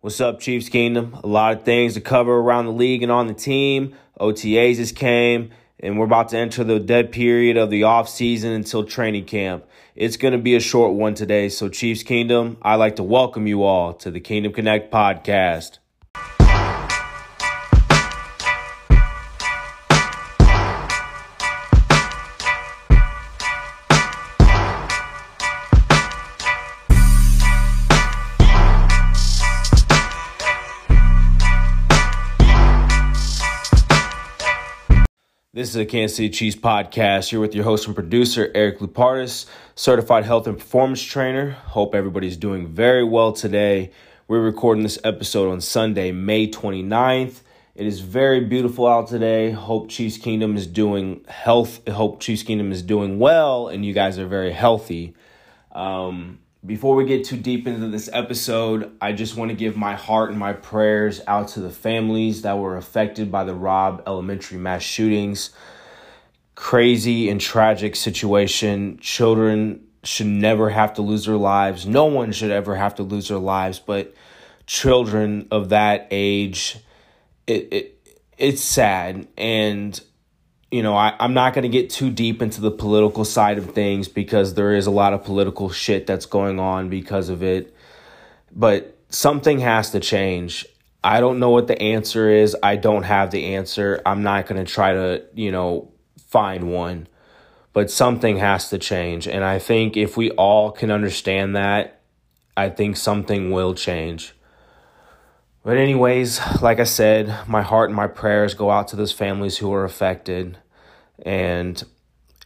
What's up, Chiefs Kingdom? A lot of things to cover around the league and on the team. OTAs just came, and we're about to enter the dead period of the off season until training camp. It's going to be a short one today, so Chiefs Kingdom, I'd like to welcome you all to the Kingdom Connect podcast. Is a Kansas City Chiefs podcast. You're with your host and producer, Eric Lupartis, certified health and performance trainer. Hope everybody's doing very well today. We're recording this episode on Sunday, May 29th. It is very beautiful out today. Hope Chiefs Kingdom is doing health. Hope Chiefs Kingdom is doing well, and you guys are very healthy. Um, before we get too deep into this episode, I just want to give my heart and my prayers out to the families that were affected by the Robb Elementary mass shootings. Crazy and tragic situation. Children should never have to lose their lives. No one should ever have to lose their lives, but children of that age, it, it it's sad. And you know, I, I'm not going to get too deep into the political side of things because there is a lot of political shit that's going on because of it. But something has to change. I don't know what the answer is. I don't have the answer. I'm not going to try to, you know, find one. But something has to change. And I think if we all can understand that, I think something will change. But, anyways, like I said, my heart and my prayers go out to those families who are affected. And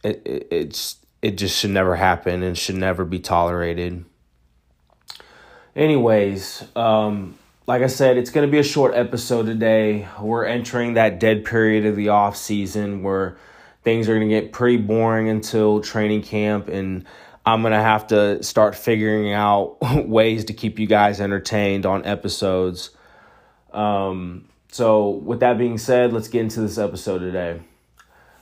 it, it, it's it just should never happen and should never be tolerated. Anyways, um, like I said, it's going to be a short episode today. We're entering that dead period of the off season where things are going to get pretty boring until training camp and I'm going to have to start figuring out ways to keep you guys entertained on episodes. Um, so, with that being said, let's get into this episode today.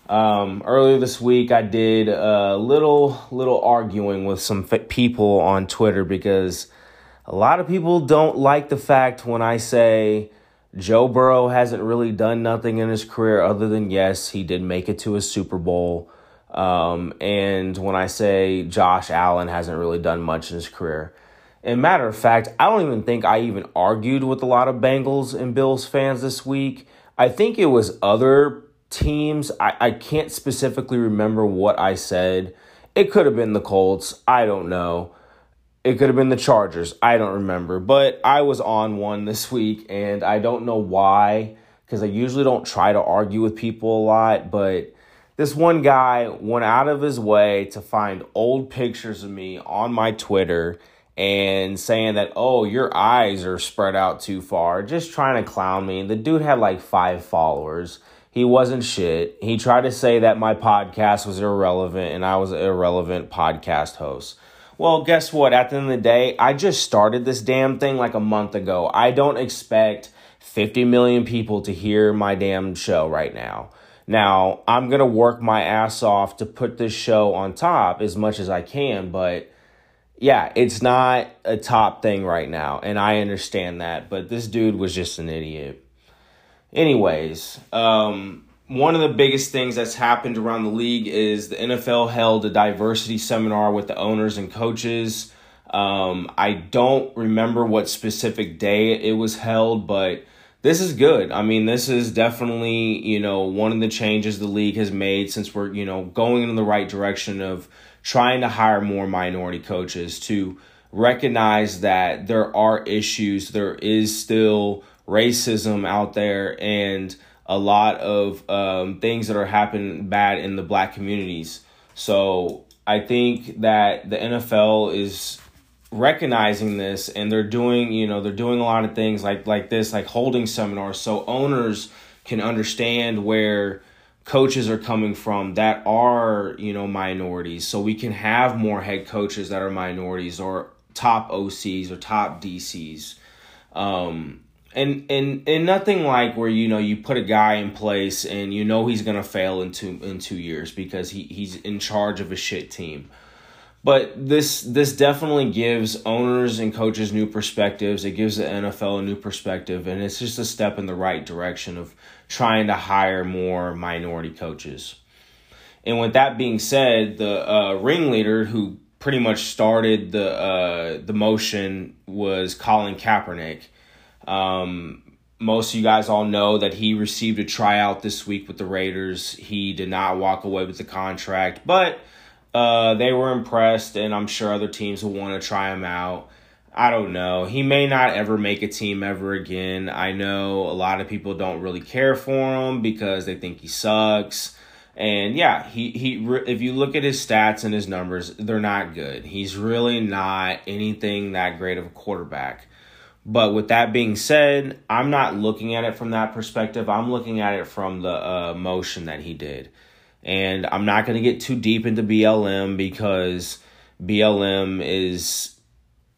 Um, earlier this week, I did a little little arguing with some people on Twitter because a lot of people don't like the fact when I say Joe Burrow hasn't really done nothing in his career other than yes, he did make it to a Super Bowl. Um, and when I say Josh Allen hasn't really done much in his career. And matter of fact, I don't even think I even argued with a lot of Bengals and Bills fans this week. I think it was other teams. I, I can't specifically remember what I said. It could have been the Colts. I don't know. It could have been the Chargers. I don't remember. But I was on one this week, and I don't know why, because I usually don't try to argue with people a lot. But this one guy went out of his way to find old pictures of me on my Twitter and saying that, oh, your eyes are spread out too far, just trying to clown me. The dude had like five followers. He wasn't shit. He tried to say that my podcast was irrelevant and I was an irrelevant podcast host. Well, guess what? At the end of the day, I just started this damn thing like a month ago. I don't expect 50 million people to hear my damn show right now. Now, I'm going to work my ass off to put this show on top as much as I can, but yeah, it's not a top thing right now, and I understand that, but this dude was just an idiot. Anyways, um, one of the biggest things that's happened around the league is the NFL held a diversity seminar with the owners and coaches. Um, I don't remember what specific day it was held, but this is good. I mean, this is definitely, you know, one of the changes the league has made since we're, you know, going in the right direction of trying to hire more minority coaches to recognize that there are issues, there is still racism out there, and a lot of um, things that are happening bad in the black communities. So I think that the NFL is recognizing this and they're doing you know they're doing a lot of things like like this like holding seminars so owners can understand where coaches are coming from that are you know minorities. So we can have more head coaches that are minorities or top ocs or top dcs um and and and nothing like where you know you put a guy in place and you know he's gonna fail in two in two years because he he's in charge of a shit team but this this definitely gives owners and coaches new perspectives. It gives the NFL a new perspective, and it's just a step in the right direction of trying to hire more minority coaches. And with that being said, the uh, ringleader who pretty much started the uh, the motion was Colin Kaepernick. Um, most of you guys all know that he received a tryout this week with the Raiders. He did not walk away with the contract, but uh, they were impressed, and I'm sure other teams will want to try him out. I don't know. He may not ever make a team ever again. I know a lot of people don't really care for him because they think he sucks. And yeah, he he if you look at his stats and his numbers, they're not good. He's really not anything that great of a quarterback. But with that being said, I'm not looking at it from that perspective. I'm looking at it from the uh, motion that he did. And I'm not going to get too deep into BLM because BLM is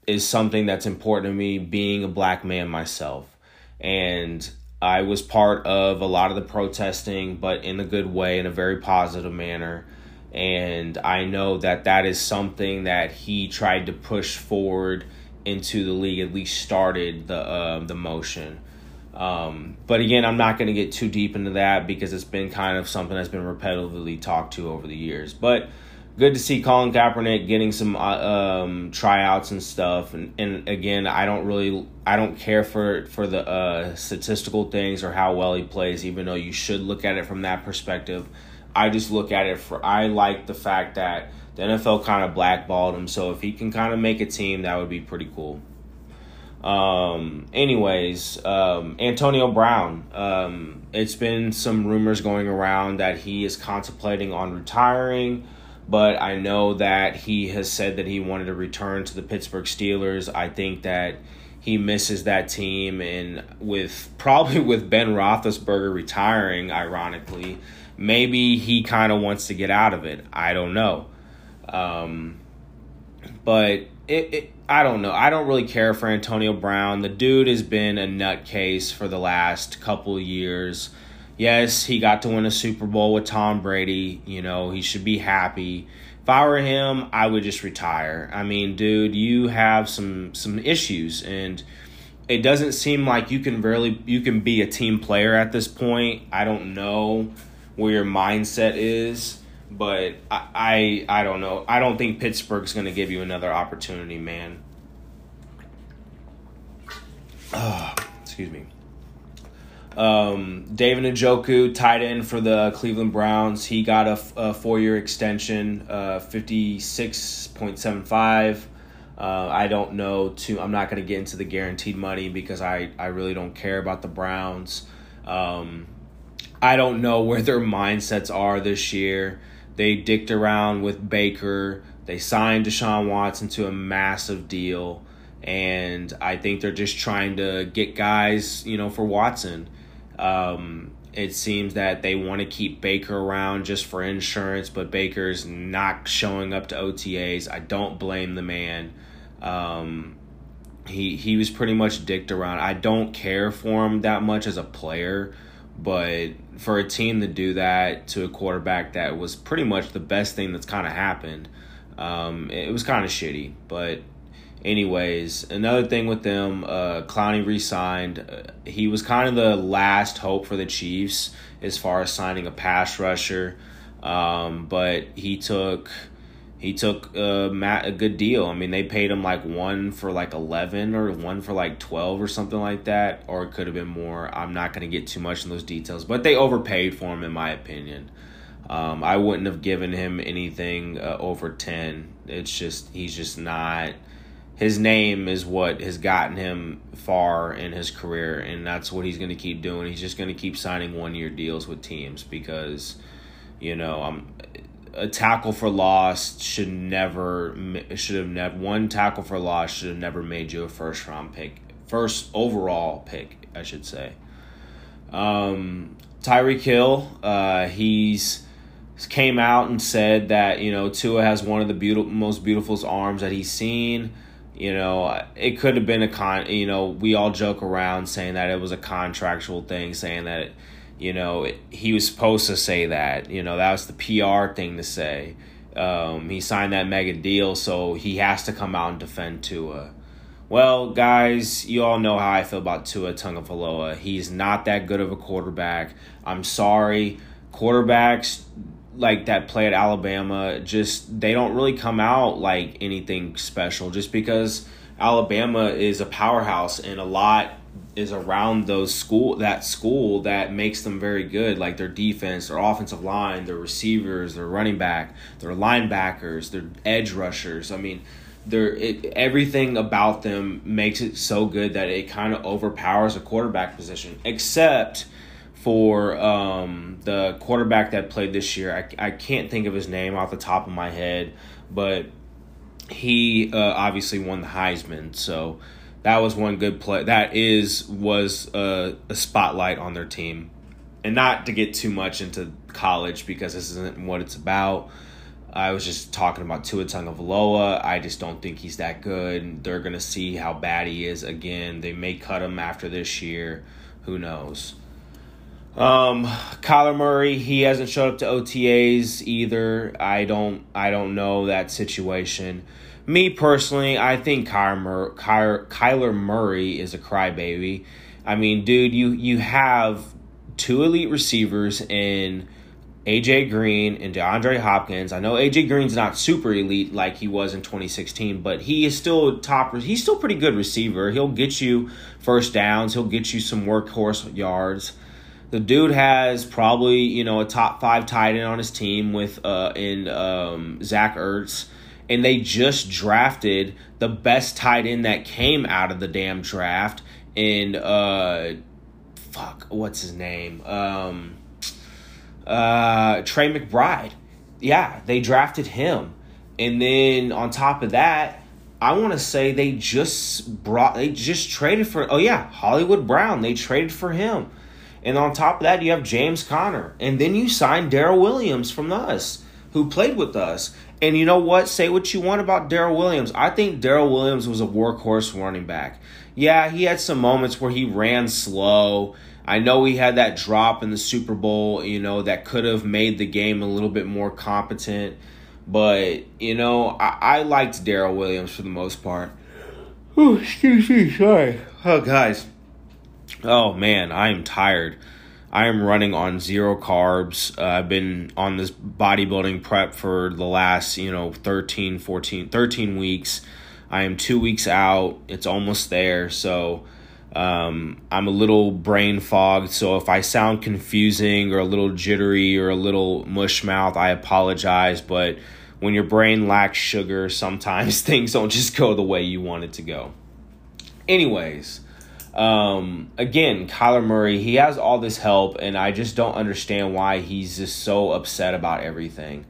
is something that's important to me being a black man myself. And I was part of a lot of the protesting, but in a good way, in a very positive manner. And I know that that is something that he tried to push forward into the league, at least started the uh, the motion. Um, but again, I'm not going to get too deep into that because it's been kind of something that's been repetitively talked to over the years. But good to see Colin Kaepernick getting some uh, um, tryouts and stuff. And, and again, I don't really, I don't care for for the uh, statistical things or how well he plays, even though you should look at it from that perspective. I just look at it for, I like the fact that the NFL kind of blackballed him. So if he can kind of make a team, that would be pretty cool. Um, anyways, um, Antonio Brown. Um, it's been some rumors going around that he is contemplating on retiring, but I know that he has said that he wanted to return to the Pittsburgh Steelers. I think that he misses that team, and with probably with Ben Roethlisberger retiring, ironically, maybe he kind of wants to get out of it. I don't know. Um, but it, it I don't know. I don't really care for Antonio Brown. The dude has been a nutcase for the last couple years. Yes, he got to win a Super Bowl with Tom Brady. You know, he should be happy. If I were him, I would just retire. I mean, dude, you have some some issues and it doesn't seem like you can really you can be a team player at this point. I don't know where your mindset is but I, I, I don't know. I don't think Pittsburgh's going to give you another opportunity, man. Uh, excuse me. Um, David Njoku, tight end for the Cleveland Browns. He got a, a four year extension, uh, 56.75. Uh, I don't know too. I'm not going to get into the guaranteed money because I, I really don't care about the Browns. Um, I don't know where their mindsets are this year. They dicked around with Baker. They signed Deshaun Watson to a massive deal. And I think they're just trying to get guys, you know, for Watson. Um, it seems that they want to keep Baker around just for insurance, but Baker's not showing up to OTAs. I don't blame the man. Um, he he was pretty much dicked around. I don't care for him that much as a player. But for a team to do that to a quarterback that was pretty much the best thing that's kind of happened, um, it was kind of shitty. But anyways, another thing with them, uh, Clowney re-signed. Uh, he was kind of the last hope for the Chiefs as far as signing a pass rusher, um, but he took he took a, a good deal. I mean, they paid him like one for like 11 or one for like 12 or something like that, or it could have been more. I'm not going to get too much in those details, but they overpaid for him, in my opinion. Um, I wouldn't have given him anything uh, over 10. It's just, he's just not. His name is what has gotten him far in his career, and that's what he's going to keep doing. He's just going to keep signing one year deals with teams because, you know, I'm a tackle for loss should never should have never one tackle for loss should have never made you a first round pick, first overall pick, I should say. Um, Tyreek Hill, uh, he's came out and said that you know Tua has one of the beautiful, most beautiful arms that he's seen. You know, it could have been a con. You know, we all joke around saying that it was a contractual thing, saying that. It, you know, he was supposed to say that. You know, that was the PR thing to say. Um, he signed that mega deal, so he has to come out and defend Tua. Well, guys, you all know how I feel about Tua Tagovailoa. He's not that good of a quarterback. I'm sorry. Quarterbacks like that play at Alabama just they don't really come out like anything special just because Alabama is a powerhouse and a lot is around those school that school that makes them very good like their defense their offensive line their receivers their running back their linebackers their edge rushers. I mean they're it, everything about them makes it so good that it kind of overpowers a quarterback position except for um, the quarterback that played this year. I, I can't think of his name off the top of my head but he uh, obviously won the heisman so that was one good play. That is was a, a spotlight on their team, and not to get too much into college because this isn't what it's about. I was just talking about Tua Tagovailoa. I just don't think he's that good. They're gonna see how bad he is again. They may cut him after this year. Who knows? Um, Kyler Murray, he hasn't showed up to OTAs either. I don't, I don't know that situation. Me personally, I think Kyler, Mur- Kyler, Kyler Murray is a crybaby. I mean, dude, you you have two elite receivers in AJ Green and DeAndre Hopkins. I know AJ Green's not super elite like he was in 2016, but he is still top. He's still pretty good receiver. He'll get you first downs. He'll get you some workhorse yards. The dude has probably you know a top five tight end on his team with uh in um, Zach Ertz and they just drafted the best tight end that came out of the damn draft in uh fuck what's his name? Um uh Trey McBride. Yeah they drafted him. And then on top of that I want to say they just brought they just traded for oh yeah Hollywood Brown they traded for him. And on top of that you have James Conner. And then you signed Darrel Williams from us who played with us and you know what? Say what you want about Darrel Williams. I think Darrel Williams was a workhorse running back. Yeah, he had some moments where he ran slow. I know he had that drop in the Super Bowl, you know, that could have made the game a little bit more competent. But, you know, I, I liked Darrel Williams for the most part. Oh, excuse me, sorry. Oh, guys. Oh, man, I am tired. I am running on zero carbs. Uh, I've been on this bodybuilding prep for the last, you know, 13, 14, 13 weeks. I am two weeks out. It's almost there. So um, I'm a little brain fogged. So if I sound confusing or a little jittery or a little mush mouth, I apologize. But when your brain lacks sugar, sometimes things don't just go the way you want it to go. Anyways, um, again, Kyler Murray, he has all this help, and I just don't understand why he's just so upset about everything.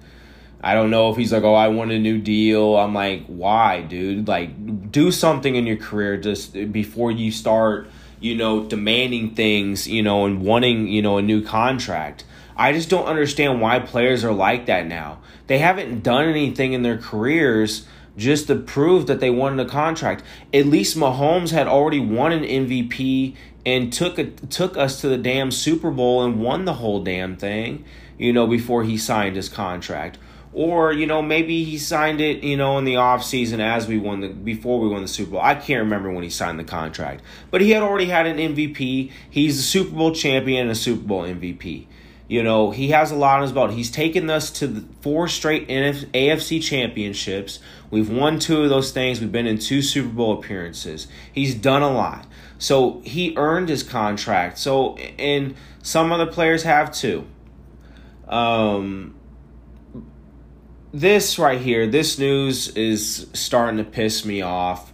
I don't know if he's like, oh, I want a new deal. I'm like, why, dude? Like, do something in your career just before you start, you know, demanding things, you know, and wanting, you know, a new contract. I just don't understand why players are like that now. They haven't done anything in their careers just to prove that they won the contract. At least Mahomes had already won an MVP and took a, took us to the damn Super Bowl and won the whole damn thing, you know, before he signed his contract. Or, you know, maybe he signed it, you know, in the offseason as we won the before we won the Super Bowl. I can't remember when he signed the contract. But he had already had an MVP. He's a Super Bowl champion and a Super Bowl MVP. You know, he has a lot on his belt. He's taken us to four straight AFC championships. We've won two of those things. We've been in two Super Bowl appearances. He's done a lot. So he earned his contract. So, and some other players have too. Um, this right here, this news is starting to piss me off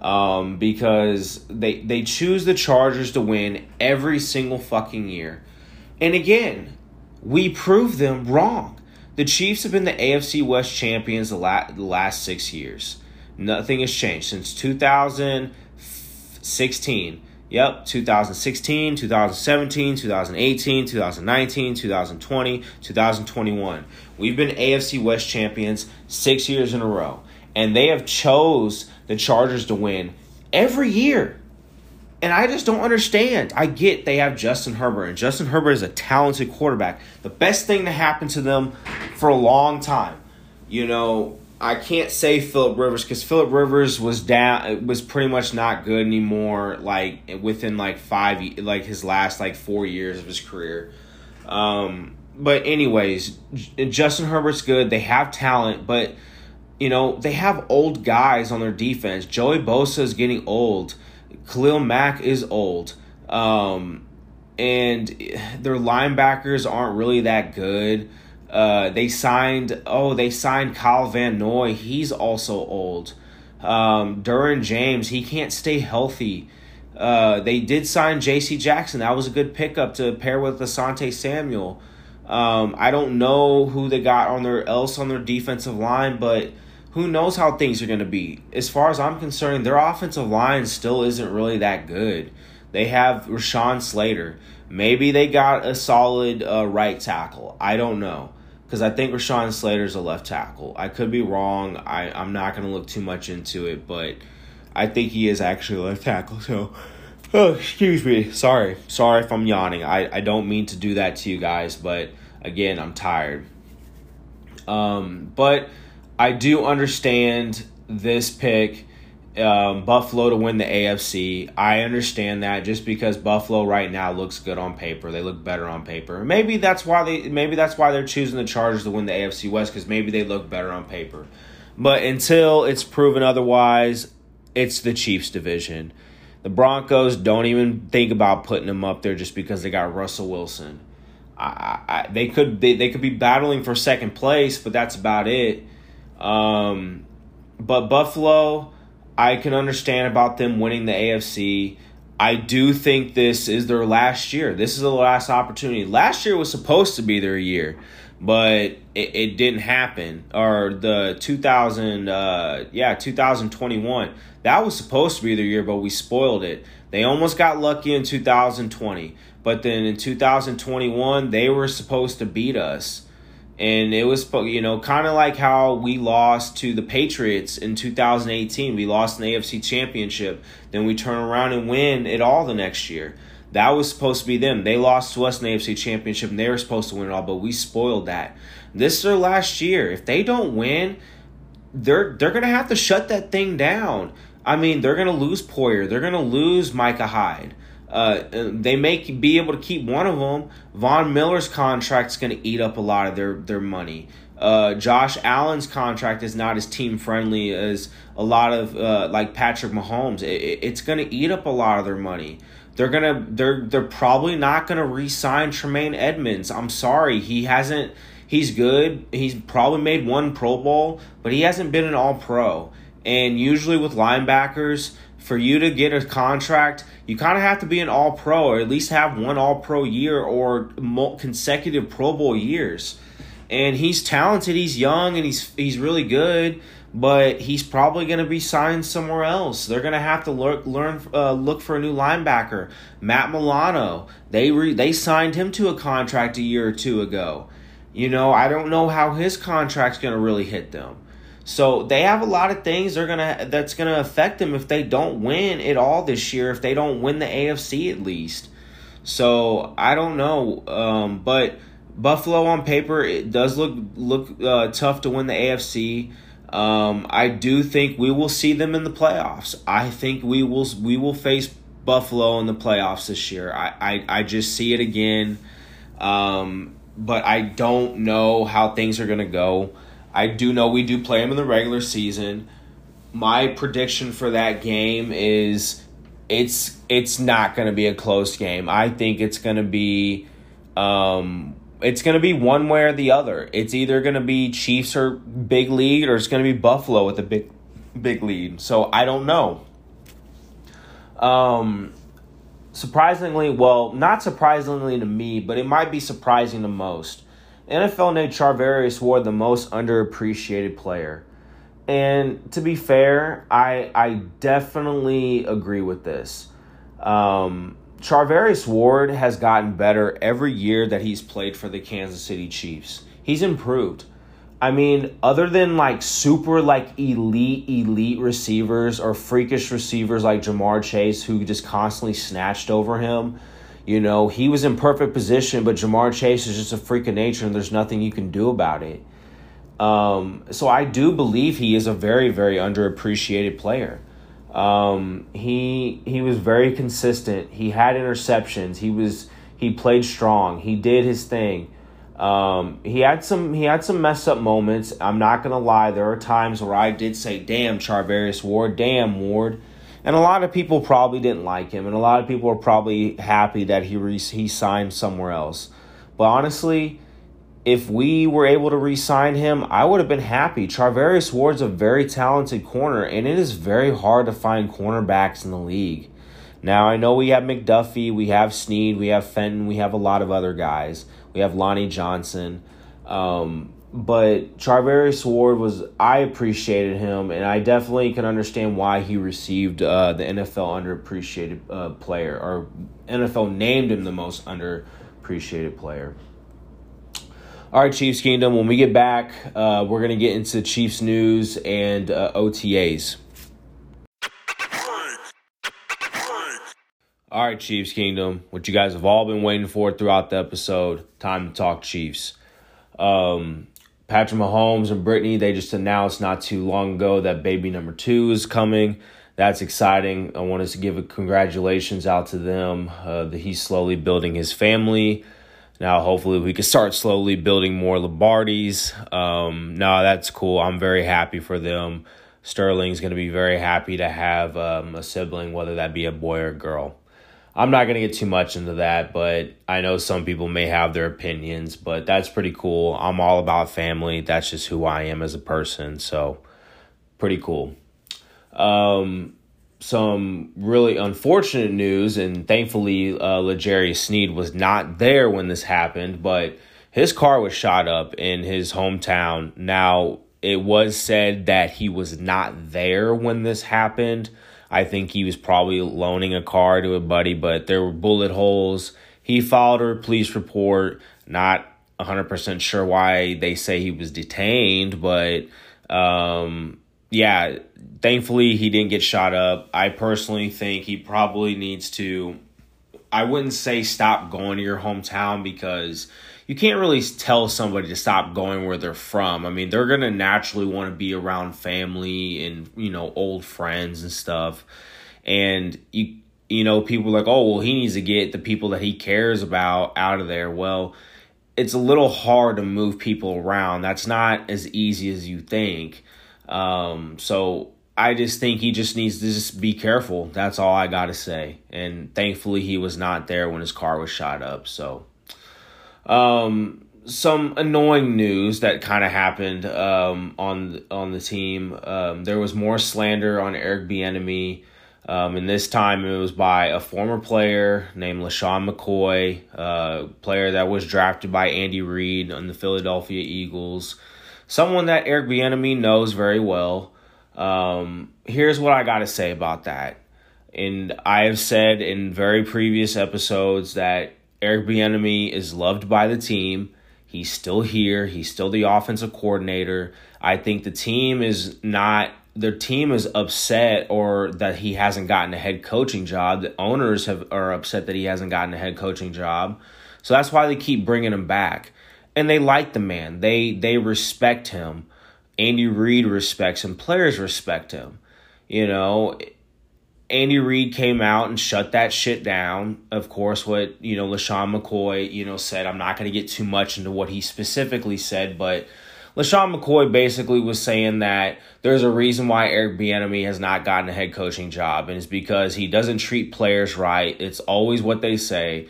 um, because they they choose the Chargers to win every single fucking year. And again, we prove them wrong. The Chiefs have been the AFC West champions the, the last six years. Nothing has changed since 2016. Yep, 2016, 2017, 2018, 2019, 2020, 2021. We've been AFC West champions six years in a row. And they have chose the Chargers to win every year. And I just don't understand. I get they have Justin Herbert, and Justin Herbert is a talented quarterback. The best thing to happen to them for a long time. you know, I can't say Philip Rivers because Philip Rivers was down, was pretty much not good anymore. Like within like five, like his last like four years of his career. Um, but anyways, Justin Herbert's good. They have talent, but you know they have old guys on their defense. Joey Bosa is getting old. Khalil Mack is old. Um, and their linebackers aren't really that good. Uh, they signed oh they signed Kyle Van Noy. He's also old. Um, Derwin James he can't stay healthy. Uh, they did sign J.C. Jackson. That was a good pickup to pair with Asante Samuel. Um, I don't know who they got on their else on their defensive line, but who knows how things are going to be. As far as I'm concerned, their offensive line still isn't really that good. They have Rashawn Slater. Maybe they got a solid uh, right tackle. I don't know. Because I think Rashawn Slater's a left tackle. I could be wrong. I, I'm not going to look too much into it, but I think he is actually a left tackle. So, oh, excuse me. Sorry. Sorry if I'm yawning. I, I don't mean to do that to you guys, but again, I'm tired. Um, but I do understand this pick um, Buffalo to win the AFC. I understand that just because Buffalo right now looks good on paper. They look better on paper. Maybe that's why they maybe that's why they're choosing the Chargers to win the AFC West because maybe they look better on paper. But until it's proven otherwise, it's the Chiefs division. The Broncos don't even think about putting them up there just because they got Russell Wilson. I, I, they could they, they could be battling for second place, but that's about it. Um, but Buffalo I can understand about them winning the AFC. I do think this is their last year. This is the last opportunity. Last year was supposed to be their year, but it, it didn't happen. Or the 2000, uh, yeah, 2021. That was supposed to be their year, but we spoiled it. They almost got lucky in 2020, but then in 2021, they were supposed to beat us and it was you know kind of like how we lost to the Patriots in 2018. We lost an AFC Championship, then we turn around and win it all the next year. That was supposed to be them. They lost to us in the AFC Championship, and they were supposed to win it all, but we spoiled that. This is their last year. If they don't win, they're they're gonna have to shut that thing down. I mean, they're gonna lose Poyer. They're gonna lose Micah Hyde. Uh, they may be able to keep one of them. Von Miller's contract is going to eat up a lot of their their money. Uh, Josh Allen's contract is not as team friendly as a lot of uh, like Patrick Mahomes. It, it's going to eat up a lot of their money. They're gonna they're they're probably not going to re-sign Tremaine Edmunds. I'm sorry, he hasn't. He's good. He's probably made one Pro Bowl, but he hasn't been an All Pro. And usually with linebackers, for you to get a contract, you kind of have to be an all pro or at least have one all pro year or consecutive Pro Bowl years. And he's talented, he's young, and he's he's really good, but he's probably going to be signed somewhere else. They're going to have to look learn uh, look for a new linebacker. Matt Milano, they re, they signed him to a contract a year or two ago. You know, I don't know how his contract's going to really hit them. So they have a lot of things they're gonna that's gonna affect them if they don't win it all this year. If they don't win the AFC at least. So I don't know, um, but Buffalo on paper it does look look uh, tough to win the AFC. Um, I do think we will see them in the playoffs. I think we will we will face Buffalo in the playoffs this year. I I, I just see it again, um, but I don't know how things are gonna go. I do know we do play them in the regular season. My prediction for that game is it's it's not going to be a close game. I think it's going to be um it's going to be one way or the other. It's either going to be Chiefs or big lead or it's going to be Buffalo with a big big lead. So I don't know. Um surprisingly, well, not surprisingly to me, but it might be surprising to most. NFL named Charvarius Ward the most underappreciated player. And to be fair, I I definitely agree with this. Um, Charvarius Ward has gotten better every year that he's played for the Kansas City Chiefs. He's improved. I mean, other than like super like elite elite receivers or freakish receivers like Ja'Marr Chase who just constantly snatched over him, you know, he was in perfect position, but Ja'Marr Chase is just a freak of nature and there's nothing you can do about it. Um, so I do believe he is a very, very underappreciated player. Um, he he was very consistent. He had interceptions. He was he played strong. He did his thing. Um, he had some he had some mess up moments. I'm not gonna lie. There are times where I did say, "Damn, Charvarius Ward, damn Ward," and a lot of people probably didn't like him, and a lot of people are probably happy that he re- he signed somewhere else. But honestly, if we were able to re-sign him, I would have been happy. Charvarius Ward's a very talented corner, and it is very hard to find cornerbacks in the league. Now I know we have McDuffie, we have Sneed, we have Fenton, we have a lot of other guys. We have Lonnie Johnson. Um, but Charvarius Ward was I appreciated him, and I definitely can understand why he received uh, the NFL underappreciated uh, player, or NFL named him the most underappreciated player. All right, Chiefs Kingdom. When we get back, uh, we're gonna get into Chiefs news and uh, OTAs. All right, Chiefs Kingdom. What you guys have all been waiting for throughout the episode. Time to talk Chiefs. Um, Patrick Mahomes and Brittany, they just announced not too long ago that baby number two is coming. That's exciting. I wanted to give a congratulations out to them. Uh, that he's slowly building his family. Now, hopefully, we can start slowly building more Lombardis. Um, no, that's cool. I'm very happy for them. Sterling's going to be very happy to have um, a sibling, whether that be a boy or girl. I'm not going to get too much into that, but I know some people may have their opinions, but that's pretty cool. I'm all about family. That's just who I am as a person. So, pretty cool. Um, some really unfortunate news, and thankfully, uh, Sneed was not there when this happened, but his car was shot up in his hometown. Now, it was said that he was not there when this happened. I think he was probably loaning a car to a buddy, but there were bullet holes. He filed a police report. Not 100% sure why they say he was detained, but um, yeah, thankfully he didn't get shot up. I personally think he probably needs to. I wouldn't say stop going to your hometown because you can't really tell somebody to stop going where they're from. I mean, they're going to naturally want to be around family and, you know, old friends and stuff. And you you know, people like, "Oh, well, he needs to get the people that he cares about out of there." Well, it's a little hard to move people around. That's not as easy as you think. Um, so I just think he just needs to just be careful. That's all I got to say. And thankfully, he was not there when his car was shot up. So um, some annoying news that kind of happened um, on on the team. Um, there was more slander on Eric Bieniemy, um, and this time it was by a former player named LeSean McCoy, uh, player that was drafted by Andy Reid on the Philadelphia Eagles. Someone that Eric Bieniemy knows very well. Um, here's what I got to say about that. And I have said in very previous episodes that Eric Bieniemy is loved by the team. He's still here. He's still the offensive coordinator. I think the team is not their team is upset or that he hasn't gotten a head coaching job. The owners have are upset that he hasn't gotten a head coaching job. So that's why they keep bringing him back. And they like the man. They they respect him. Andy Reid respects him. Players respect him. You know, Andy Reid came out and shut that shit down. Of course, what, you know, LeSean McCoy, you know, said, I'm not going to get too much into what he specifically said, but LeSean McCoy basically was saying that there's a reason why Eric Bieniemy has not gotten a head coaching job, and it's because he doesn't treat players right. It's always what they say.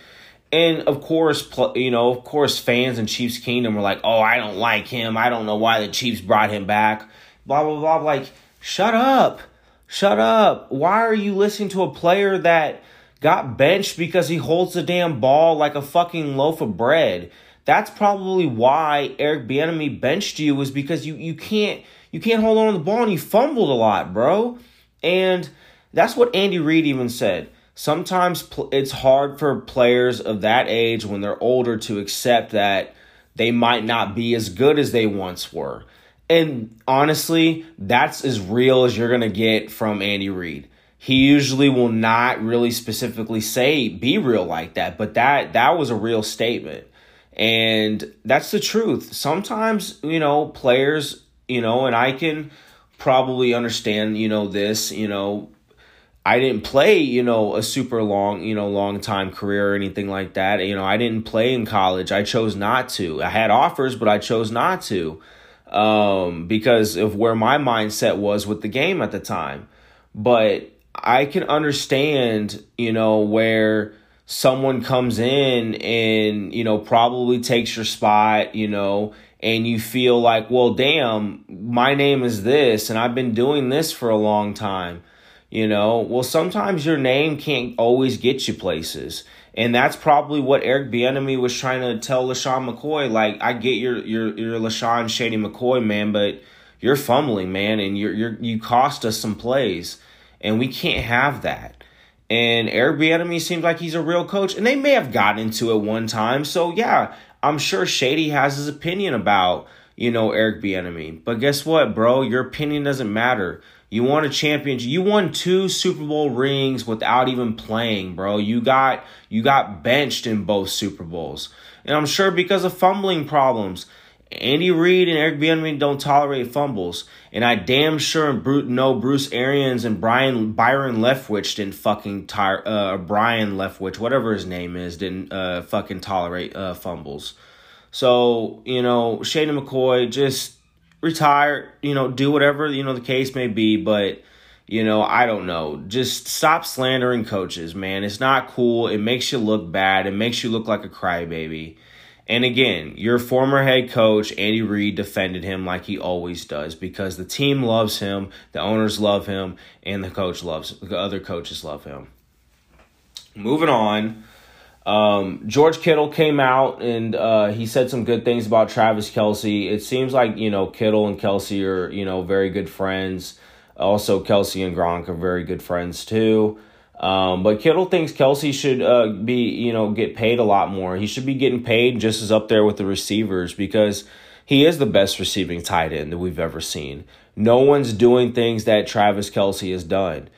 And of course, you know, of course, fans in Chiefs Kingdom were like, "Oh, I don't like him. I don't know why the Chiefs brought him back." Blah blah blah. Like, shut up. Shut up. Why are you listening to a player that got benched because he holds the damn ball like a fucking loaf of bread? That's probably why Eric Bieniemy benched you was because you you can't you can't hold on to the ball and you fumbled a lot, bro. And that's what Andy Reid even said. Sometimes it's hard for players of that age when they're older to accept that they might not be as good as they once were. And honestly, that's as real as you're going to get from Andy Reid. He usually will not really specifically say be real like that, but that that was a real statement. And that's the truth. Sometimes, you know, players, you know, and I can probably understand, you know, this, you know, I didn't play, you know, a super long, you know, long time career or anything like that. You know, I didn't play in college. I chose not to. I had offers, but I chose not to um, because of where my mindset was with the game at the time. But I can understand, you know, where someone comes in and, you know, probably takes your spot, you know, and you feel like, well, damn, my name is this and I've been doing this for a long time you know, well, sometimes your name can't always get you places. And that's probably what Eric Bieniemy was trying to tell LeSean McCoy. Like, I get your your your LeSean Shady McCoy, man, but you're fumbling, man, and you're you're you cost us some plays, and we can't have that. And Eric Bieniemy seems like he's a real coach, and they may have gotten into it one time. So yeah, I'm sure Shady has his opinion about you know Eric Bieniemy. But guess what, bro? Your opinion doesn't matter. You won a championship. You won two Super Bowl rings without even playing, bro. You got you got benched in both Super Bowls. And I'm sure because of fumbling problems. Andy Reid and Eric Bieniemy don't tolerate fumbles, and I damn sure know Bruce Arians and Brian Byron Leftwich didn't fucking tire uh Brian Leftwich, whatever his name is, didn't uh fucking tolerate uh fumbles. So you know, Shady McCoy just retire, you know, do whatever, you know, the case may be, but you know, I don't know. Just stop slandering coaches, man. It's not cool. It makes you look bad. It makes you look like a crybaby. And again, your former head coach, Andy Reid, defended him like he always does because the team loves him, the owners love him, and the coach loves the other coaches love him. Moving on. Um, George Kittle came out and uh, he said some good things about Travis Kelce. It seems like you know Kittle and Kelce are you know very good friends. Also, Kelce and Gronk are very good friends too. Um, but Kittle thinks Kelce should uh, be you know get paid a lot more. He should be getting paid just as up there with the receivers because he is the best receiving tight end that we've ever seen. No one's doing things that Travis Kelce has done.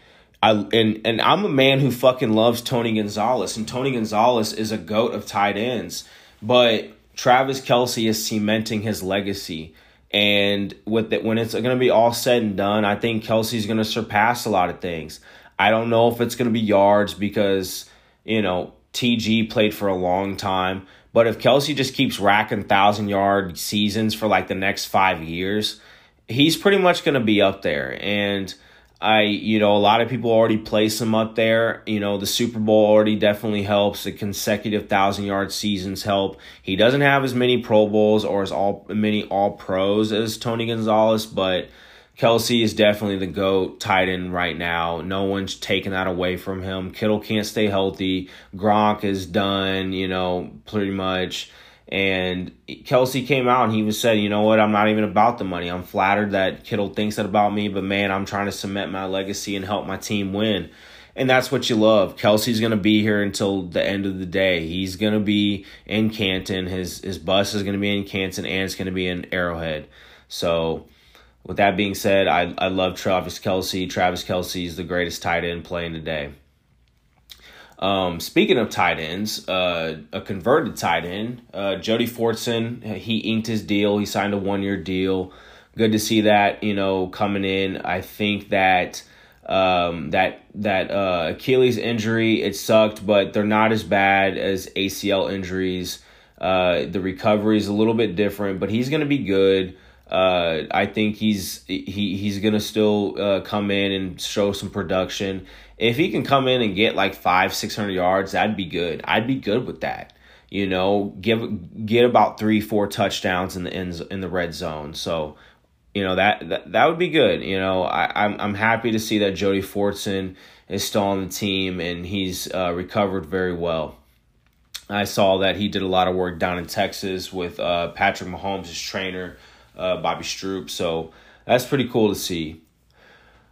I and and I'm a man who fucking loves Tony Gonzalez, and Tony Gonzalez is a goat of tight ends. But Travis Kelce is cementing his legacy. And with it, when it's going to be all said and done, I think Kelce's going to surpass a lot of things. I don't know if it's going to be yards because, you know, TG played for a long time. But if Kelce just keeps racking thousand yard seasons for like the next five years, he's pretty much going to be up there. And I, you know, a lot of people already place him up there. You know, the Super Bowl already definitely helps. The consecutive thousand yard seasons help. He doesn't have as many Pro Bowls or as all many All Pros as Tony Gonzalez, but Kelce is definitely the GOAT tight end right now. No one's taking that away from him. Kittle can't stay healthy. Gronk is done, you know, pretty much. And Kelce came out and he was said, you know what, I'm not even about the money. I'm flattered that Kittle thinks that about me, but man, I'm trying to cement my legacy and help my team win. And that's what you love. Kelce's gonna be here until the end of the day. He's gonna be in Canton. His his bus is gonna be in Canton and it's gonna be in Arrowhead. So with that being said, I, I love Travis Kelce. Travis Kelce is the greatest tight end playing today. Um, speaking of tight ends, uh, a converted tight end, uh, Jody Fortson, he inked his deal. He signed a one year deal. Good to see that, you know, coming in. I think that um, that that uh, Achilles injury it sucked, but they're not as bad as ACL injuries. Uh, the recovery is a little bit different, but he's going to be good. Uh, I think he's he he's gonna still uh, come in and show some production. If he can come in and get like five six hundred yards, that'd be good. I'd be good with that. You know, give get about three four touchdowns in the in, in the red zone. So, you know that that, that would be good. You know, I I'm I'm happy to see that Jody Fortson is still on the team and he's uh, recovered very well. I saw that he did a lot of work down in Texas with uh, Patrick Mahomes, his trainer uh, Bobby Stroupe. So that's pretty cool to see.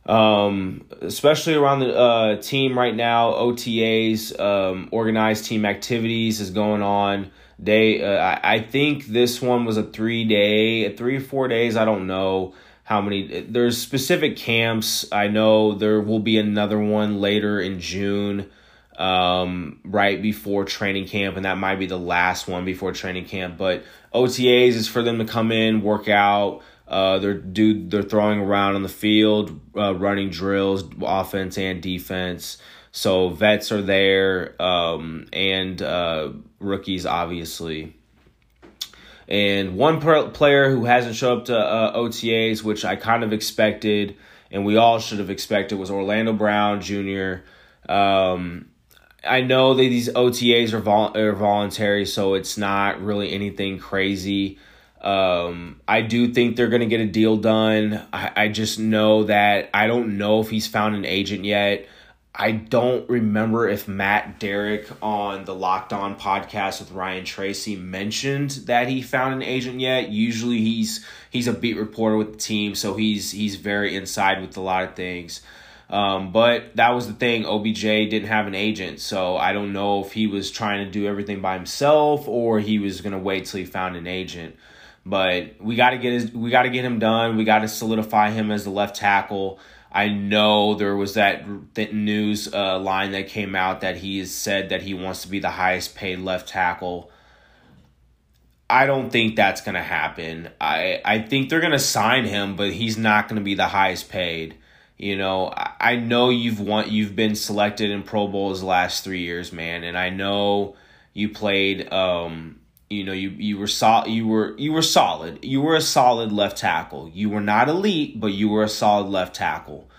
Um, especially around the uh, team right now, OTAs, um, organized team activities is going on. Day, uh, I, I think this one was a three day, three or four days. I don't know how many. There's specific camps. I know there will be another one later in June. um, right before training camp, and that might be the last one before training camp. But OTAs is for them to come in, work out. Uh, they're do they're throwing around on the field, uh, running drills, offense and defense. So vets are there, um, and uh, rookies obviously. And one player who hasn't showed up to uh, OTAs, which I kind of expected, and we all should have expected, was Orlando Brown Jr. Um, I know that these OTAs are, vol- are voluntary, so it's not really anything crazy. Um, I do think they're going to get a deal done. I, I just know that I don't know if he's found an agent yet. I don't remember if Matt Derrick on the Locked On podcast with Ryan Tracy mentioned that he found an agent yet. Usually he's he's a beat reporter with the team, so he's he's very inside with a lot of things. Um, but that was the thing. OBJ didn't have an agent, so I don't know if he was trying to do everything by himself or he was gonna wait till he found an agent. But we got to get his, we got to get him done. We got to solidify him as the left tackle. I know there was that, that news uh, line that came out that he said that he wants to be the highest paid left tackle. I don't think that's to happen. I, I think they're to sign him, but he's not to be the highest paid. You know, I, know you've want you've been selected in Pro Bowls last three years, man, and I know you played um, you know you you were so, you were you were solid. You were a solid left tackle. You were not elite, but you were a solid left tackle.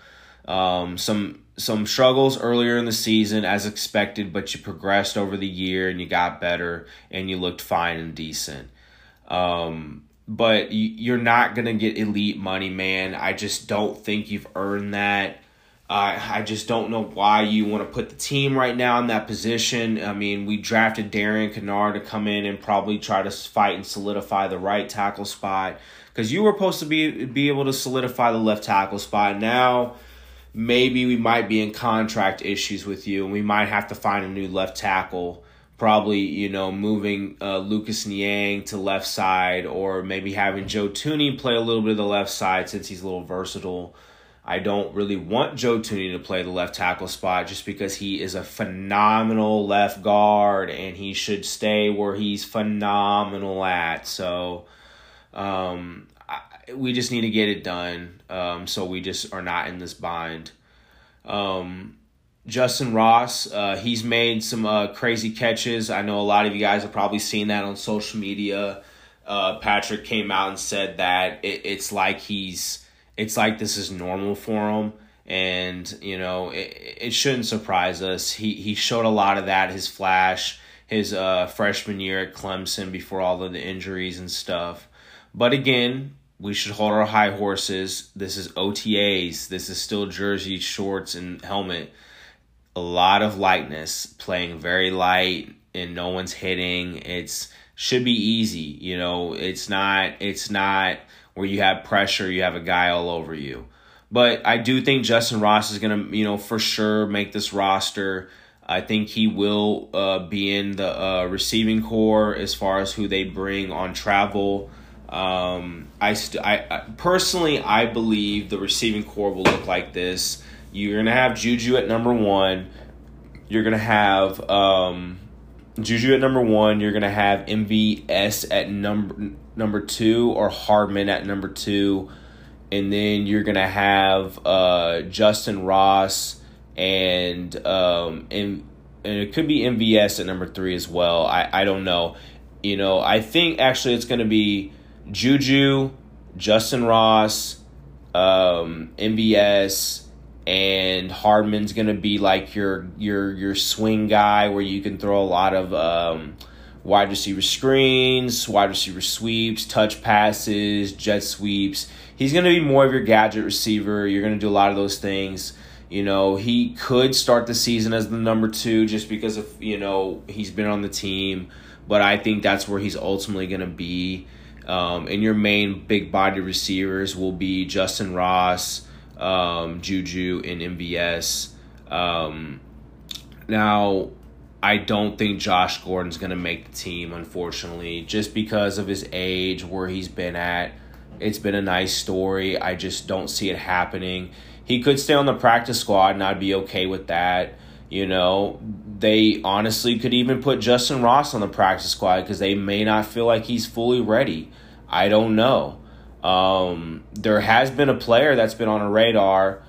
Um, some some struggles earlier in the season as expected, but you progressed over the year and you got better and you looked fine and decent. Um, but you're not gonna get elite money, man. I just don't think you've earned that. Uh, I just don't know why you want to put the team right now in that position. I mean, we drafted Darian Kinnard to come in and probably try to fight and solidify the right tackle spot because you were supposed to be be able to solidify the left tackle spot. Now, maybe we might be in contract issues with you, and we might have to find a new left tackle. Probably, you know, moving uh, Lucas Niang to left side, or maybe having Joe Thuney play a little bit of the left side since he's a little versatile. I don't really want Joe Thuney to play the left tackle spot just because he is a phenomenal left guard and he should stay where he's phenomenal at. So um, I, we just need to get it done um, so we just are not in this bind. Um, Justyn Ross, uh, he's made some uh, crazy catches. I know a lot of you guys have probably seen that on social media. Uh, Patrick came out and said that it, it's like he's it's like this is normal for him. And you know it, it shouldn't surprise us. He he showed a lot of that his flash his uh, freshman year at Clemson before all of the injuries and stuff. But again we should hold our high horses. This is OTAs this is still jersey shorts and helmet a lot of lightness playing very light and no one's hitting it's should be easy you know it's not it's not where you have pressure, you have a guy all over you. But I do think Justyn Ross is to, you know, for sure make this roster. I think he will uh, be in the uh, receiving core as far as who they bring on travel. Um, I, st- I, I personally I believe the receiving core will look like this. You're gonna have Juju at number one. You're gonna have um, Juju at number one. You're gonna have MVS at number number two or Hardman at number two, and then you're gonna have uh, Justyn Ross and um and, and it could be MVS at number three as well. I I don't know. You know, I think actually it's gonna be Juju, Justyn Ross, um, MVS and Hardman's gonna be like your your your swing guy where you can throw a lot of um, wide receiver screens, wide receiver sweeps, touch passes, jet sweeps. He's gonna be more of your gadget receiver. You're gonna do a lot of those things. You know, he could start the season as the number two just because of you know he's been on the team, but I think that's where he's ultimately gonna be. Um, and your main big body receivers will be Justyn Ross um, Juju, and MVS. Um, now, I don't think Josh Gordon's going to make the team, unfortunately, just because of his age, where he's been at. It's been a nice story. I just don't see it happening. He could stay on the practice squad, and I'd be okay with that. You know, they honestly could even put Justyn Ross on the practice squad because they may not feel like he's fully ready. I don't know. Um, there has been a player that's been on a radar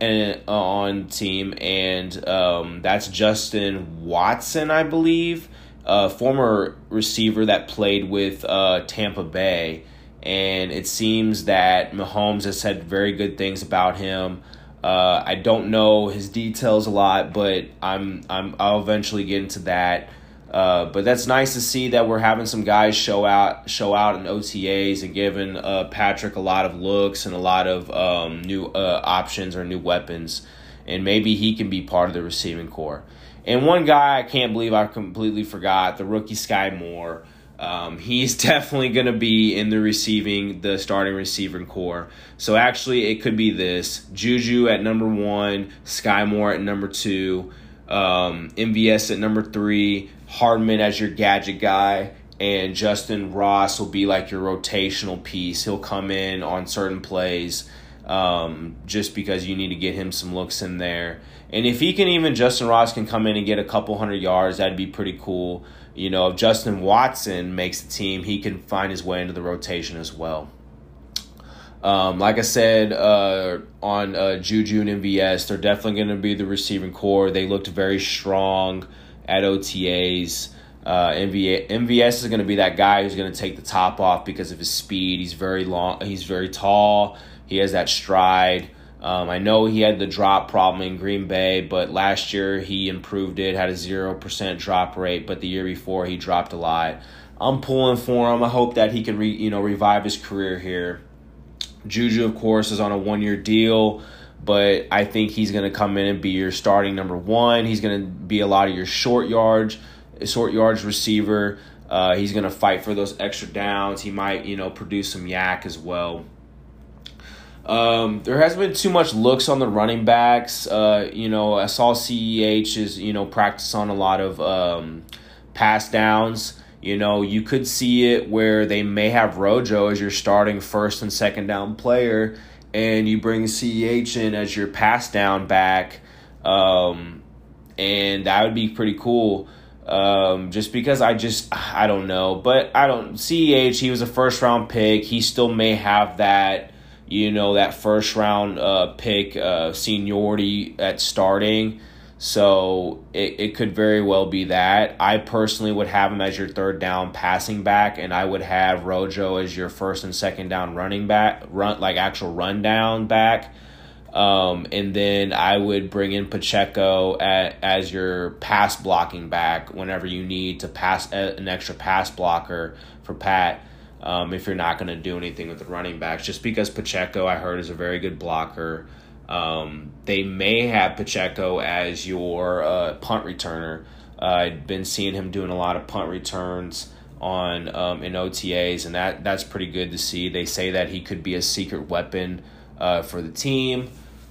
and uh, on team, and um, that's Justin Watson, I believe, a former receiver that played with uh, Tampa Bay. And it seems that Mahomes has said very good things about him. Uh, I don't know his details a lot, but I'm I'm I'll eventually get into that. Uh, but that's nice to see that we're having some guys show out show out in OTAs and giving uh, Patrick a lot of looks and a lot of um, new uh, options or new weapons, and maybe he can be part of the receiving core. And one guy I can't believe I completely forgot the rookie Skyy Moore. Um, he's definitely going to be in the receiving, the starting receiving core. So actually, it could be this Juju at number one, Skyy Moore at number two, um, MVS at number three, Hardman as your gadget guy, and Justyn Ross will be like your rotational piece. He'll come in on certain plays um, just because you need to get him some looks in there. And if he can even, Justyn Ross can come in and get a couple hundred yards, that'd be pretty cool. You know, if Justin Watson makes the team, he can find his way into the rotation as well. Um, like I said uh, on uh, Juju and MVS, they're definitely going to be the receiving core. They looked very strong at OTAs. Uh, MVS, MVS is going to be that guy who's going to take the top off because of his speed. He's very long. He's very tall. He has that stride. Um, I know he had the drop problem in Green Bay, but last year he improved it, had a 0% drop rate, but the year before he dropped a lot. I'm pulling for him. I hope that he can re, you know revive his career here. Juju, of course, is on a one year deal, but I think he's going to come in and be your starting number one. He's going to be a lot of your short yards, short yards receiver. Uh, he's going to fight for those extra downs. He might, you know, produce some YAC as well. Um, there hasn't been too much looks on the running backs. Uh, you know, I saw CEH is you know practice on a lot of um, pass downs. You know, you could see it where they may have Rojo as your starting first and second down player, and you bring CEH in as your pass down back, um, and that would be pretty cool. Um, just because I just I don't know, but I don't CEH. He was a first round pick. He still may have that you know, that first round uh, pick uh, seniority at starting. So it, it could very well be that. I personally would have him as your third down passing back, and I would have Rojo as your first and second down running back, run like actual run down back. Um, and then I would bring in Pacheco at, as your pass blocking back whenever you need to pass an extra pass blocker for Pat um, if you're not going to do anything with the running backs. Just because Pacheco, I heard, is a very good blocker. Um, they may have Pacheco as your uh, punt returner. Uh, I've been seeing him doing a lot of punt returns on um, in OTAs, and that that's pretty good to see. They say that he could be a secret weapon uh, for the team.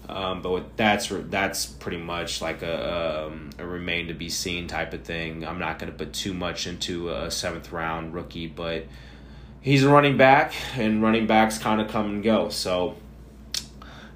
Um, but that's that's pretty much like a, um, a remain to be seen type of thing. I'm not going to put too much into a seventh round rookie, but he's a running back, and running backs kind of come and go. So,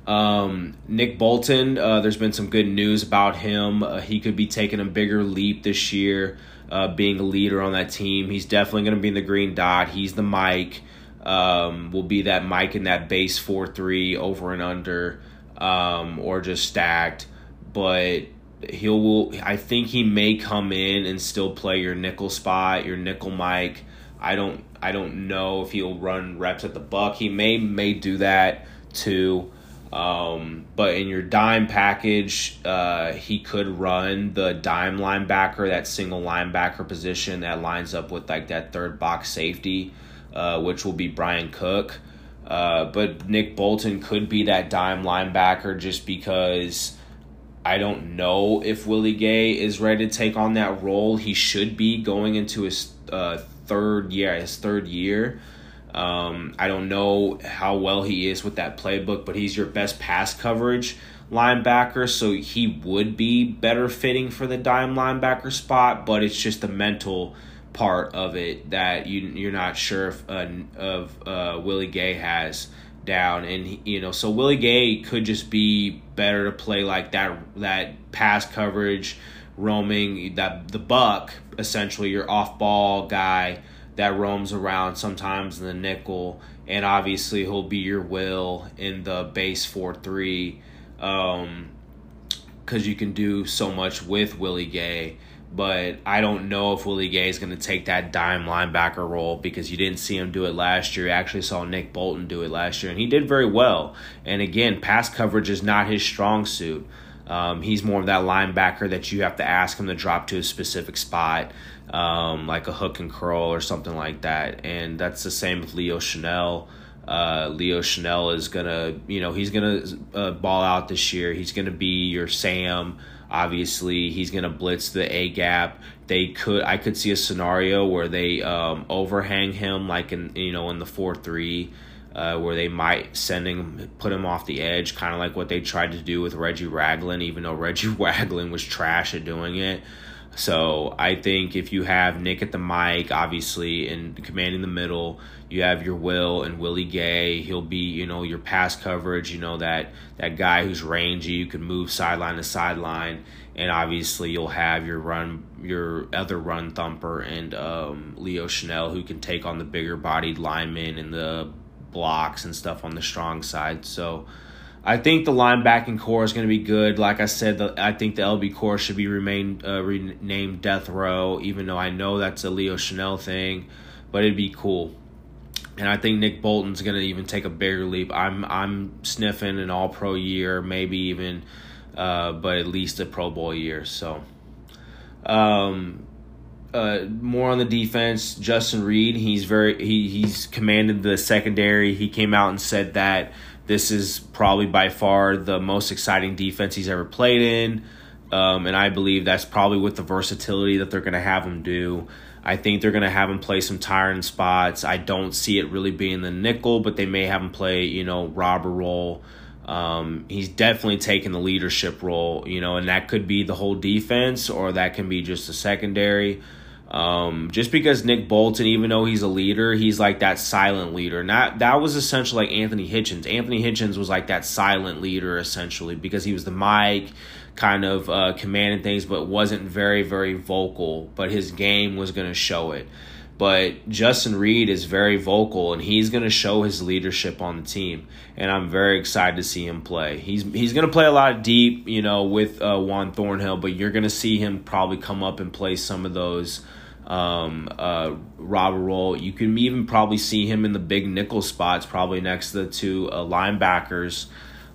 um, Nick Bolton, uh, there's been some good news about him. Uh, he could be taking a bigger leap this year, uh, being a leader on that team. He's definitely going to be in the green dot. He's the Mike. Um, will be that Mike in that base 4 3 over and under, um, or just stacked. But he'll will I think he may come in and still play your nickel spot, your nickel Mike. I don't I don't know if he'll run reps at the buck. He may may do that too. Um, but in your dime package, uh, he could run the dime linebacker, that single linebacker position that lines up with like that third box safety, uh, which will be Bryan Cook. Uh, but Nick Bolton could be that dime linebacker just because I don't know if Willie Gay is ready to take on that role. He should be going into his uh, third year, his third year. Um, I don't know how well he is with that playbook, but he's your best pass coverage linebacker, so he would be better fitting for the dime linebacker spot. But it's just the mental part of it that you you're not sure if, uh, of uh, Willie Gay has down, and he, you know, so Willie Gay could just be better to play like that that pass coverage roaming that the buck essentially your off ball guy that roams around sometimes in the nickel and obviously he'll be your will in the base 4-3 um because you can do so much with Willie Gay but I don't know if Willie Gay is going to take that dime linebacker role because you didn't see him do it last year. You actually saw Nick Bolton do it last year, and he did very well. And again, pass coverage is not his strong suit. Um, he's more of that linebacker that you have to ask him to drop to a specific spot, um, like a hook and curl or something like that. And that's the same with Leo Chenal. Uh, Leo Chenal is gonna, you know, he's gonna uh, ball out this year. He's gonna be your Sam. Obviously, he's to blitz the A gap. They could, I could see a scenario where they um, overhang him, like in you know in the four three, uh, where they might send him, put him off the edge, kind of like what they tried to do with Reggie Ragland, even though Reggie Ragland was trash at doing it. So I think if you have Nick at the Mike, obviously, and commanding the middle, you have your Will and Willie Gay. He'll be, you know, your pass coverage. You know that that guy who's rangy. You can move sideline to sideline, and obviously you'll have your run, your other run thumper, and um, Leo Chenal who can take on the bigger bodied linemen and the blocks and stuff on the strong side. So I think the linebacking core is going to be good. Like I said, the, I think the LB core should be remain uh, renamed Death Row, even though I know that's a Leo Chenal thing, but it'd be cool. And I think Nick Bolton's going to even take a bigger leap. I'm I'm sniffing an All Pro year, maybe even, uh, but at least a Pro Bowl year. So, um, uh, more on the defense. Justin Reid, he's very he he's commanded the secondary. He came out and said that this is probably by far the most exciting defense he's ever played in. Um, and I believe that's probably with the versatility that they're going to have him do. I think they're going to have him play some tiring spots. I don't see it really being the nickel, but they may have him play, you know, robber role. Um, he's definitely taking the leadership role, you know, and that could be the whole defense or that can be just the secondary. Um, just because Nick Bolton, even though he's a leader, he's like that silent leader. And that, was essentially like Anthony Hitchens. Anthony Hitchens was like that silent leader essentially because he was the Mike, kind of uh, commanding things, but wasn't very, very vocal. But his game was going to show it. But Justin Reid is very vocal and he's going to show his leadership on the team. And I'm very excited to see him play. He's he's going to play a lot of deep, you know, with uh, Juan Thornhill, but you're going to see him probably come up and play some of those um, uh, robber role. You can even probably see him in the big nickel spots, probably next to the two uh, linebackers.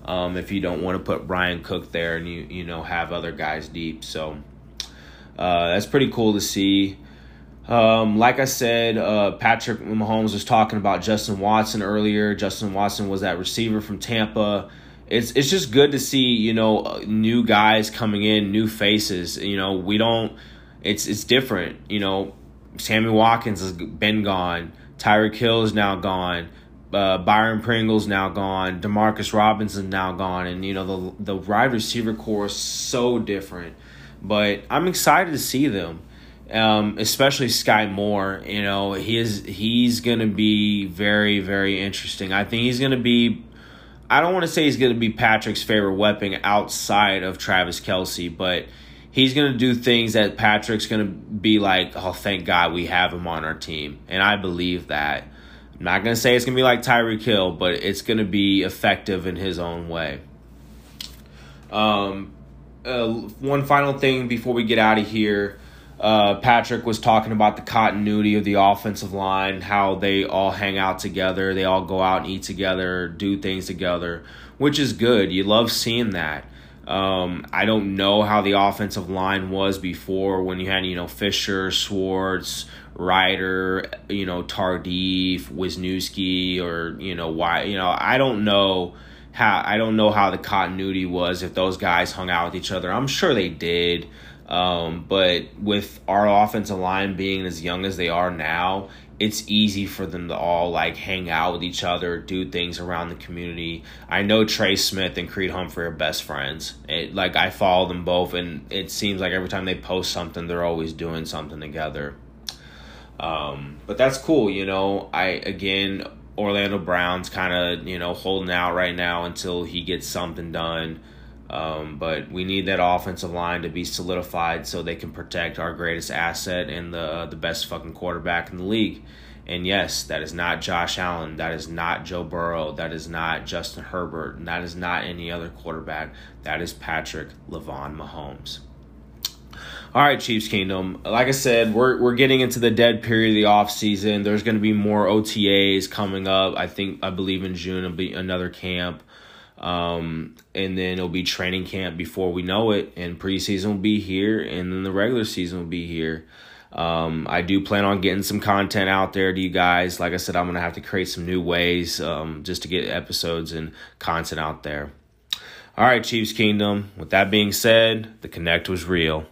Um, if you don't want to put Bryan Cook there and you you know have other guys deep, so uh, that's pretty cool to see. Um, like I said, uh, Patrick Mahomes was talking about Justin Watson earlier. Justin Watson was that receiver from Tampa. It's it's just good to see you know new guys coming in, new faces. You know we don't it's it's different. You know, Sammy Watkins has been gone. Tyreek Hill is now gone. Uh, Byron Pringle's now gone. Demarcus Robinson now gone, and you know the the wide receiver core is so different. But I'm excited to see them, um, especially Skyy Moore. You know he is he's gonna be very very interesting. I think he's gonna be. I don't want to say he's gonna be Patrick's favorite weapon outside of Travis Kelce, but he's going to do things that Patrick's going to be like, oh, thank God we have him on our team. And I believe that. I'm not going to say it's going to be like Tyreek Hill, but it's going to be effective in his own way. Um, uh, one final thing before we get out of here. Uh, Patrick was talking about the continuity of the offensive line, how they all hang out together, they all go out and eat together, do things together, which is good. You love seeing that. Um, I don't know how the offensive line was before when you had, you know, Fisher, Schwartz, Ryder, you know, Tardif, Wisniewski, or, you know, why, you know, I don't know how, I don't know how the continuity was if those guys hung out with each other. I'm sure they did. Um, but with our offensive line being as young as they are now, it's easy for them to all like hang out with each other, do things around the community. I know Trey Smith and Creed Humphrey are best friends. It, like I follow them both, and it seems like every time they post something, they're always doing something together. Um, but that's cool, you know. I again, Orlando Brown's kind of you know holding out right now until he gets something done. Um, but we need that offensive line to be solidified so they can protect our greatest asset and the the best fucking quarterback in the league. And yes, that is not Josh Allen. That is not Joe Burrow. That is not Justin Herbert. And that is not any other quarterback. That is Patrick Lavon Mahomes. All right, Chiefs Kingdom. Like I said, we're we're getting into the dead period of the off season. There's going to be more OTAs coming up. I think I believe in June will be another camp. Um, and then it'll be training camp before we know it, and preseason will be here, and then the regular season will be here. Um, I do plan on getting some content out there to you guys. Like I said, I'm gonna have to create some new ways um, just to get episodes and content out there. All right, Chiefs Kingdom. With that being said, the connect was real.